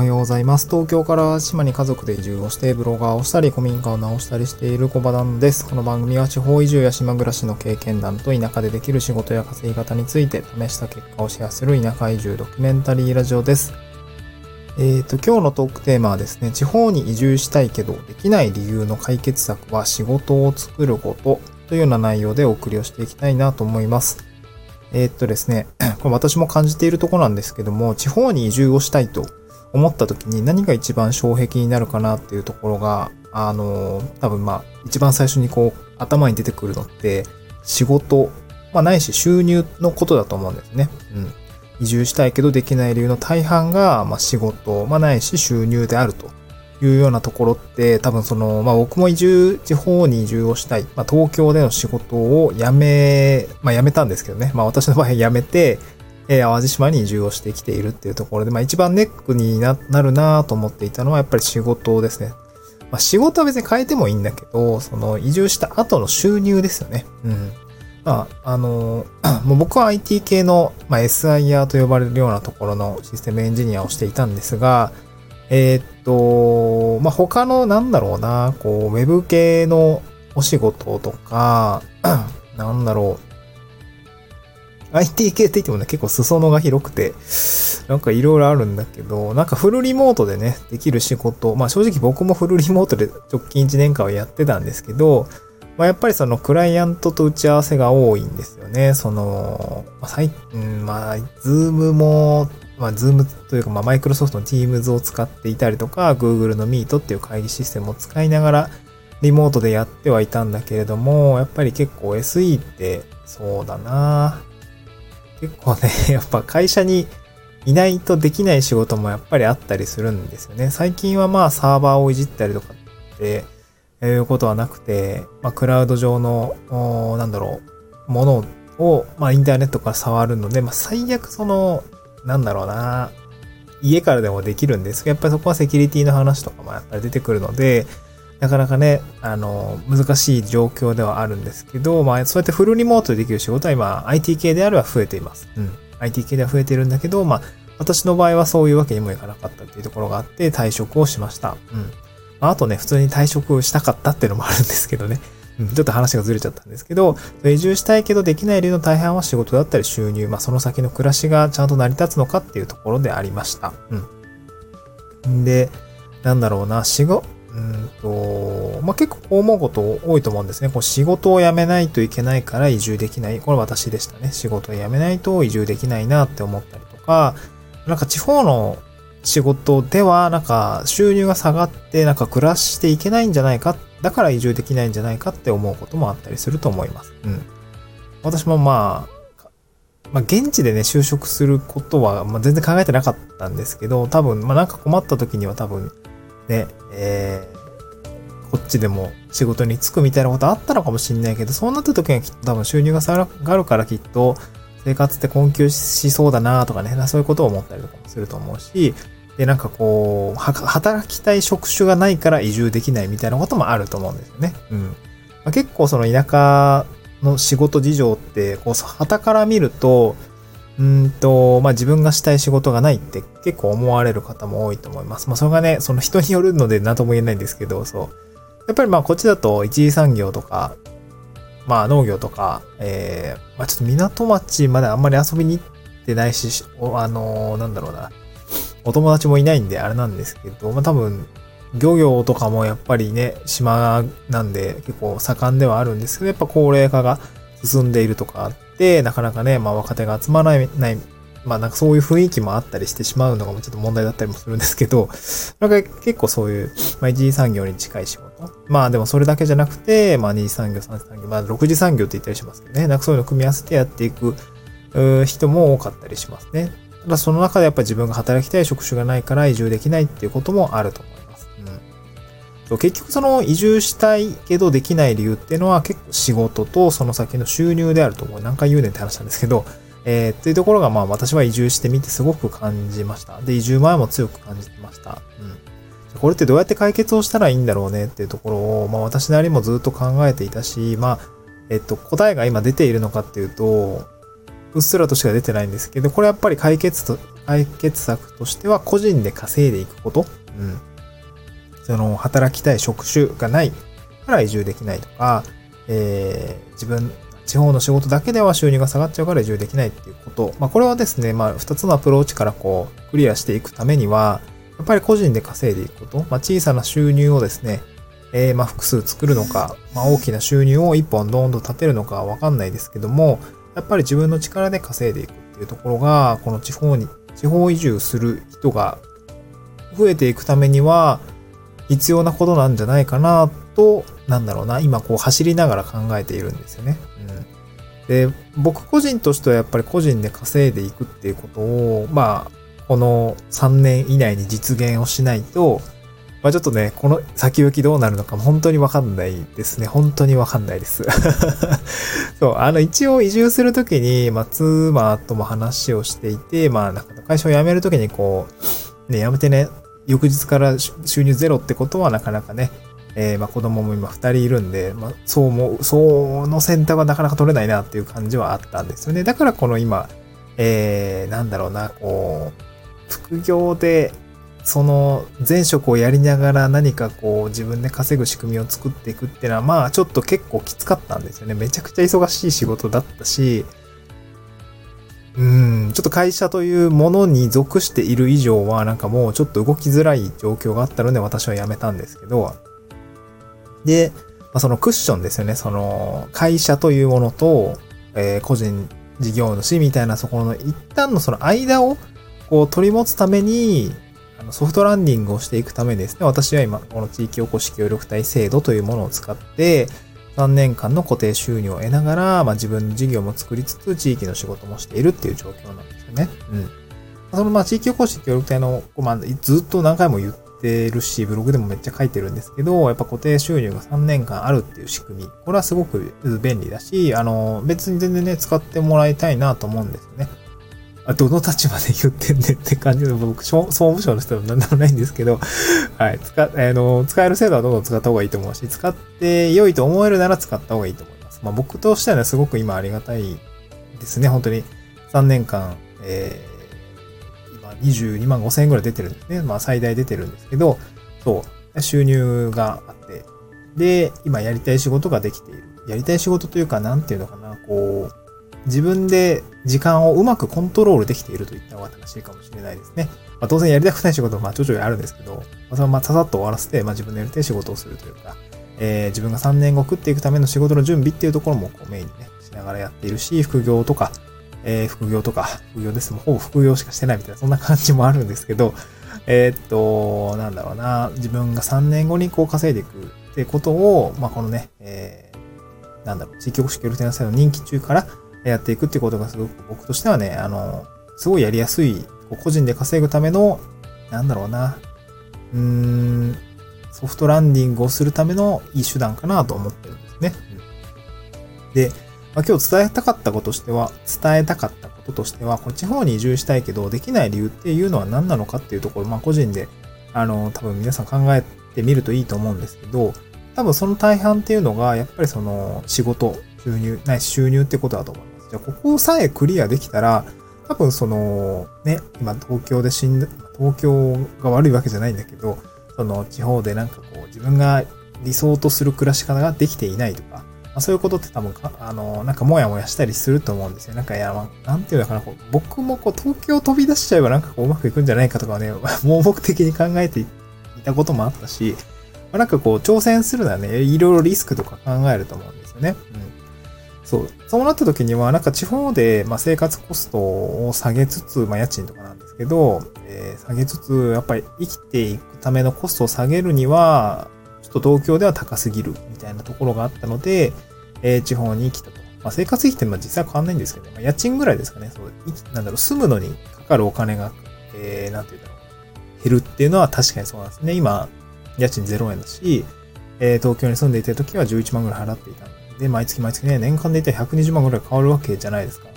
はようございます。東京から島に家族で移住をして、ブロガーをしたり、古民家を直したりしている小場団です。この番組は地方移住や島暮らしの経験談と田舎でできる仕事や稼ぎ方について試した結果をシェアする田舎移住ドキュメンタリーラジオです。えーと、今日のトークテーマはですね、地方に移住したいけどできない理由の解決策は仕事を作ることというような内容でお送りをしていきたいなと思います。えーっとですね、これ私も感じているとこなんですけども、地方に移住をしたいと思った時に何が一番障壁になるかなっていうところが、あの、多分まあ、一番最初にこう、頭に出てくるのって、仕事、まあないし収入のことだと思うんですね。うん。移住したいけどできない理由の大半が、まあ仕事、まあないし収入であるというようなところって、多分その、まあ僕も移住、地方に移住をしたい、まあ東京での仕事を辞め、まあ辞めたんですけどね。まあ私の場合辞めて、えー淡路島に移住をしてきているっていうところで、まあ一番ネックにななるなと思っていたのはやっぱり仕事ですね。まあ仕事は別に変えてもいいんだけど、その移住した後の収入ですよね。うん。まあ、あの、もう僕は IT 系の、まあ、SIR と呼ばれるようなところのシステムエンジニアをしていたんですが、えーっと、まあ、他のなんだろうな、こう、ウェブ系のお仕事とか、なんだろう、IT 系って言ってもね、結構裾野が広くて、なんかいろいろあるんだけど、なんかフルリモートでね、できる仕事、まあ正直僕もフルリモートで直近1年間はやってたんですけど、まあやっぱりそのクライアントと打ち合わせが多いんですよね。その、まあ、最うんまあ、ズームも、まあ、ズームというか、まあ、マイクロソフトの Teams を使っていたりとか、Google の Meet っていう会議システムを使いながら、リモートでやってはいたんだけれども、やっぱり結構 SE って、そうだな結構ね、やっぱ会社にいないとできない仕事もやっぱりあったりするんですよね。最近はまあサーバーをいじったりとかって、いうことはなくて、まあクラウド上の、なんだろう、ものを、まあインターネットから触るので、まあ最悪その、なんだろうな、家からでもできるんですけど、やっぱりそこはセキュリティの話とかもやっぱり出てくるので、なかなかね、あの、難しい状況ではあるんですけど、まあ、そうやってフルリモートでできる仕事は今、IT 系であれば増えています。うん。IT 系では増えてるんだけど、まあ、私の場合はそういうわけにもいかなかったっていうところがあって、退職をしました。うん。まあ、あとね、普通に退職したかったっていうのもあるんですけどね。うん、ちょっと話がずれちゃったんですけど、移住したいけどできない理由の大半は仕事だったり収入、まあ、その先の暮らしがちゃんと成り立つのかっていうところでありました。うん。で、なんだろうな、仕事、うんと、まあ、結構思うこと多いと思うんですね。こう仕事を辞めないといけないから移住できない。これ私でしたね。仕事を辞めないと移住できないなって思ったりとか、なんか地方の仕事ではなんか収入が下がってなんか暮らしていけないんじゃないか。だから移住できないんじゃないかって思うこともあったりすると思います。うん。私もまあ、まあ、現地でね、就職することは、まあ、全然考えてなかったんですけど、多分、まあ、なんか困った時には多分、ね、えー、こっちでも仕事に就くみたいなことあったのかもしれないけど、そうなった時にはきっと多分収入が下がるからきっと生活って困窮しそうだなとかね、そういうことを思ったりとかもすると思うし、で、なんかこう、働きたい職種がないから移住できないみたいなこともあると思うんですよね。うん。まあ、結構その田舎の仕事事情って、こう、旗から見ると、うんと、まあ、自分がしたい仕事がないって結構思われる方も多いと思います。まあ、それがね、その人によるので何とも言えないんですけど、そう。やっぱりま、こっちだと一次産業とか、まあ、農業とか、えー、まあ、ちょっと港町まであんまり遊びに行ってないし、あのー、なんだろうな、お友達もいないんであれなんですけど、まあ、多分、漁業とかもやっぱりね、島なんで結構盛んではあるんですけど、やっぱ高齢化が進んでいるとかあって、なかなかね、まあ若手が集まらない、まあなんかそういう雰囲気もあったりしてしまうのがちょっと問題だったりもするんですけど、なんか結構そういう、まあ一次産業に近い仕事。まあでもそれだけじゃなくて、まあ二次産業、三次産業、まあ六次産業って言ったりしますけどね、なんかそういうのを組み合わせてやっていく人も多かったりしますね。ただその中でやっぱり自分が働きたい職種がないから移住できないっていうこともあると思います。うん、結局その移住したいけどできない理由っていうのは結構仕事とその先の収入であると思う。何回言うねんって話なんですけど、えー、っていうところがまあ私は移住してみてすごく感じました。で、移住前も強く感じてました。うん。これってどうやって解決をしたらいいんだろうねっていうところを、まあ私なりもずっと考えていたし、まあ、えっと、答えが今出ているのかっていうと、うっすらとしか出てないんですけど、これやっぱり解決と、解決策としては個人で稼いでいくこと。うん。その、働きたい職種がないから移住できないとか、えー、自分、地方の仕事だけでは収入が下がっちゃうから移住できないっていうこと。まあ、これはですね、まあ、二つのアプローチからこう、クリアしていくためには、やっぱり個人で稼いでいくこと。まあ、小さな収入をですね、えー、ま、複数作るのか、まあ、大きな収入を一本ドーンと立てるのかわかんないですけども、やっぱり自分の力で稼いでいくっていうところが、この地方に、地方移住する人が増えていくためには、必要なことなんじゃないかなと、なんだろうな、今こう走りながら考えているんですよね。うん。で、僕個人としてはやっぱり個人で稼いでいくっていうことを、まあ、この3年以内に実現をしないと、まあちょっとね、この先行きどうなるのかも本当にわかんないですね。本当にわかんないです。そう、あの一応移住するときに、まあ妻とも話をしていて、まあなんか会社を辞めるときにこう、ね、辞めてね、翌日から収入ゼロってことはなかなかね、えー、まあ子供も今二人いるんで、まあそうも、その選択はなかなか取れないなっていう感じはあったんですよね。だからこの今、えー、なんだろうな、こう、副業で、その前職をやりながら何かこう自分で稼ぐ仕組みを作っていくっていうのはまあちょっと結構きつかったんですよね。めちゃくちゃ忙しい仕事だったし、うん、ちょっと会社というものに属している以上は、なんかもうちょっと動きづらい状況があったので私は辞めたんですけど、で、まあ、そのクッションですよね。その会社というものと、えー、個人事業主みたいなそこの一旦のその間をこう取り持つために、あのソフトランディングをしていくためですね、私は今、この地域おこし協力隊制度というものを使って、3年間の固定収入を得ながら、まあ、自分の事業も作りつつ、地域の仕事もしているっていう状況なんですよね。うん。そのまあ地域おこし協力隊の、まあ、ずっと何回も言ってるし、ブログでもめっちゃ書いてるんですけど、やっぱ固定収入が3年間あるっていう仕組み。これはすごく便利だし、あの、別に全然ね、使ってもらいたいなと思うんですよね。どの立場で言ってんねんって感じの、僕、総務省の人は何でもないんですけど、はい、使、あの、使える制度はどんどん使った方がいいと思うし、使って良いと思えるなら使った方がいいと思います。まあ僕としてはね、すごく今ありがたいですね。本当に3年間、えー、今22万5千円ぐらい出てるんですね。まあ最大出てるんですけど、そう、収入があって、で、今やりたい仕事ができている。やりたい仕事というか、なんていうのかな、こう、自分で時間をうまくコントロールできていると言った方が正しいかもしれないですね。まあ、当然やりたくない仕事はまあ徐々にあるんですけど、まあ、それはまささっと終わらせて、まあ、自分のやりたい仕事をするというか、えー、自分が3年後食っていくための仕事の準備っていうところもこうメインにね、しながらやっているし、副業とか、えー、副業とか、副業ですもうほぼ副業しかしてないみたいな、そんな感じもあるんですけど、えー、っと、なんだろうな、自分が3年後にこう稼いでいくってことを、まあ、このね、えー、なんだろう、地域保守協力隊の任期中から、やっていくっていうことがすごく僕としてはね、あの、すごいやりやすい、個人で稼ぐための、なんだろうな、うーん、ソフトランディングをするためのいい手段かなと思ってるんですね。で、まあ、今日伝えたかったこととしては、伝えたかったこととしては、こっち方に移住したいけど、できない理由っていうのは何なのかっていうところ、まあ個人で、あの、多分皆さん考えてみるといいと思うんですけど、多分その大半っていうのが、やっぱりその仕事、収入、ない収入ってことだと思います。じゃあ、ここさえクリアできたら、多分その、ね、今東京で死んだ、東京が悪いわけじゃないんだけど、その地方でなんかこう自分が理想とする暮らし方ができていないとか、まあ、そういうことって多分あの、なんかもやもやしたりすると思うんですよ。なんかいや、まあ、なんていうのかな、こう僕もこう東京飛び出しちゃえばなんかこううまくいくんじゃないかとかね、盲目的に考えていたこともあったし、まあ、なんかこう挑戦するのはね、いろいろリスクとか考えると思うんですよね。うんそう。そうなった時には、なんか地方で、まあ、生活コストを下げつつ、まあ、家賃とかなんですけど、えー、下げつつ、やっぱり生きていくためのコストを下げるには、ちょっと東京では高すぎるみたいなところがあったので、えー、地方に来たと。まあ、生活費ってまあ実際変わんないんですけど、まあ、家賃ぐらいですかね。そう、なんだろう、住むのにかかるお金が、えー、なんて言うんだろう。減るっていうのは確かにそうなんですね。今、家賃0円だし、えー、東京に住んでいた時は11万ぐらい払っていたんで、で毎月毎月ね、年間で言ったら120万ぐらい変わるわけじゃないですか。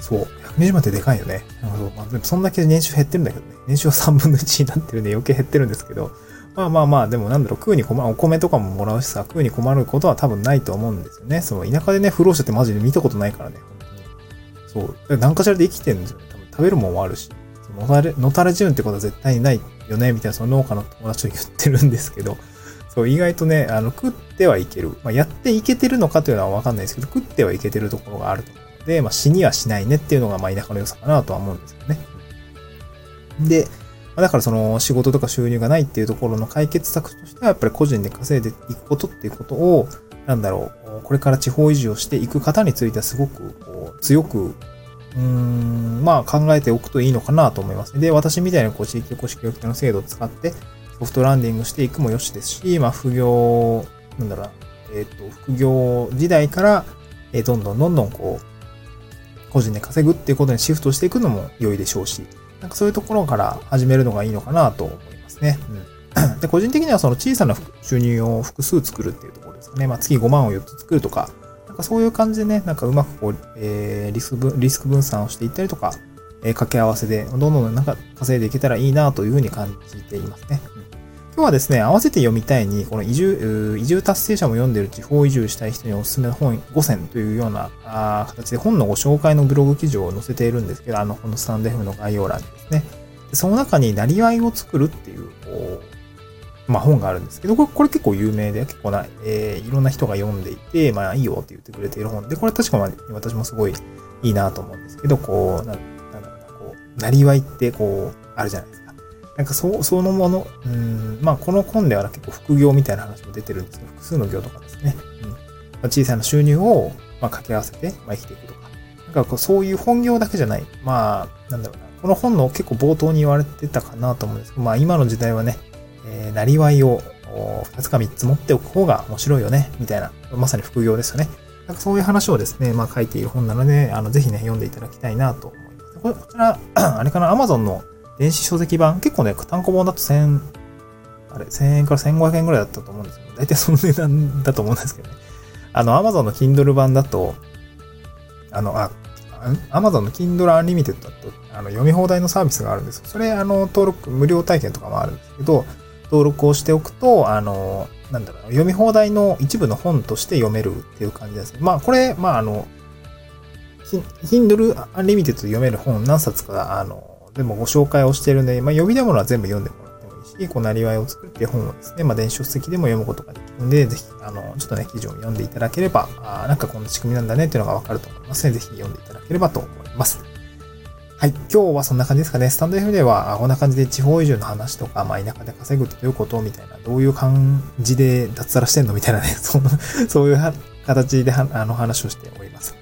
そう。120万ってでかいよね。なるほど。まあ、でもそんだけ年収減ってるんだけどね。年収は3分の1になってるんで余計減ってるんですけど。まあまあまあ、でもなんだろう、食うに困る、お米とかももらうしさ、食うに困ることは多分ないと思うんですよね。その田舎でね、不老者ってマジで見たことないからね、そう。何かしらで生きてるんですよね。多分食べるもんもあるし。のたれ、のたれ死ぬってことは絶対にないよね、みたいなその農家の友達と言ってるんですけど、そう、意外とね、あの、食ってはいける。まあ、やっていけてるのかというのはわかんないですけど、食ってはいけてるところがあるとで、まあ、死にはしないねっていうのが、まあ、田舎の良さかなとは思うんですよね。で、まあ、だからその仕事とか収入がないっていうところの解決策としては、やっぱり個人で稼いでいくことっていうことを、なんだろう、これから地方移住をしていく方についてはすごくこう強くうーん、まあ考えておくといいのかなと思います。で、私みたいなこう地域おこし協力隊の制度を使ってソフトランディングしていくもよしですし、まあ副業、なんだろう、えっ、ー、と、副業時代から、えー、どんどんどんどんこう、個人で稼ぐっていうことにシフトしていくのも良いでしょうし、なんかそういうところから始めるのがいいのかなと思いますね。うん。で、個人的にはその小さな収入を複数作るっていうところですかね。まあ月5万を4つ作るとか、なんかそういう感じでね、なんかうまくこう、えー、リスクリスク分散をしていったりとか、えー、掛け合わせで、どんどんなんか稼いでいけたらいいなというふうに感じていますね。今日はですね、合わせて読みたいに、この移住、移住達成者も読んでる地方移住したい人におすすめの本5選というようなあ形で本のご紹介のブログ記事を載せているんですけど、あの、このスタンド F の概要欄にですね。でその中に、なりわいを作るっていう、こう、まあ本があるんですけど、これこれ結構有名で、結構な、えー、いろんな人が読んでいて、まあいいよって言ってくれている本で、これ確か私もすごいいいなと思うんですけど、こう、なんなんだろうな、こう、なりわいってこう、あるじゃないですか。なんかそ、そのもの、うん、まあこの本では結構副業みたいな話も出てるんですけど、複数の業とかですね。うん。まあ、小さな収入を、まあ掛け合わせて、まあ生きていくとか。なんかこう、そういう本業だけじゃない。まあ、なんだろうな。この本の結構冒頭に言われてたかなと思うんですけど、まあ今の時代はね、えー、なりわいを2つか3つ持っておく方が面白いよね、みたいな、まさに副業ですよね。なんかそういう話をですね、まあ書いている本なので、あの、ぜひね、読んでいただきたいなと思います。こ、こちら、あれかな、Amazon の電子書籍版、結構ね、単行本だと1000、あれ、1000円から1500円ぐらいだったと思うんですけど、大体その値段だと思うんですけどね。あの、Amazon の Kindle 版だと、あの、あ、Amazon の Kindle Unlimited だと、あの、読み放題のサービスがあるんですそれ、あの、登録、無料体験とかもあるんですけど、登録をしておくと、あの、なんだろう、読み放題の一部の本として読めるっていう感じです。まあ、これ、まあ、あの、Kindle Unlimited 読める本何冊か、あの、でもご紹介をしてるんで、まあ、読みたものは全部読んでもらってもいいし、こう、なりわいを作るっていう本をですね、まあ、電子書籍でも読むことができるんで、ぜひ、あの、ちょっとね、記事を読んでいただければ、あなんかこんな仕組みなんだねっていうのがわかると思いますので、ぜひ読んでいただければと思います。はい。今日はそんな感じですかね。スタンド F では、こんな感じで地方移住の話とか、まあ、田舎で稼ぐってどういうことみたいな、どういう感じで脱サラしてんのみたいなね、その、そういう形であの話をしております。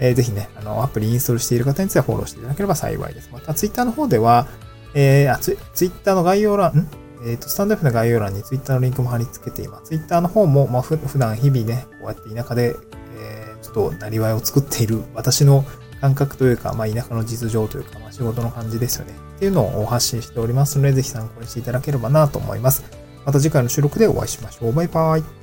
えー、ぜひね、あの、アプリインストールしている方についてはフォローしていただければ幸いです。また、ツイッターの方では、えー、あ、ツイッターの概要欄、んえっ、ー、と、スタンド F の概要欄にツイッターのリンクも貼り付けています。ツイッターの方も、まあ、普段日々ね、こうやって田舎で、えー、ちょっとなりわいを作っている私の感覚というか、まあ、田舎の実情というか、まあ、仕事の感じですよね。っていうのを発信しておりますので、ぜひ参考にしていただければなと思います。また次回の収録でお会いしましょう。バイバイ。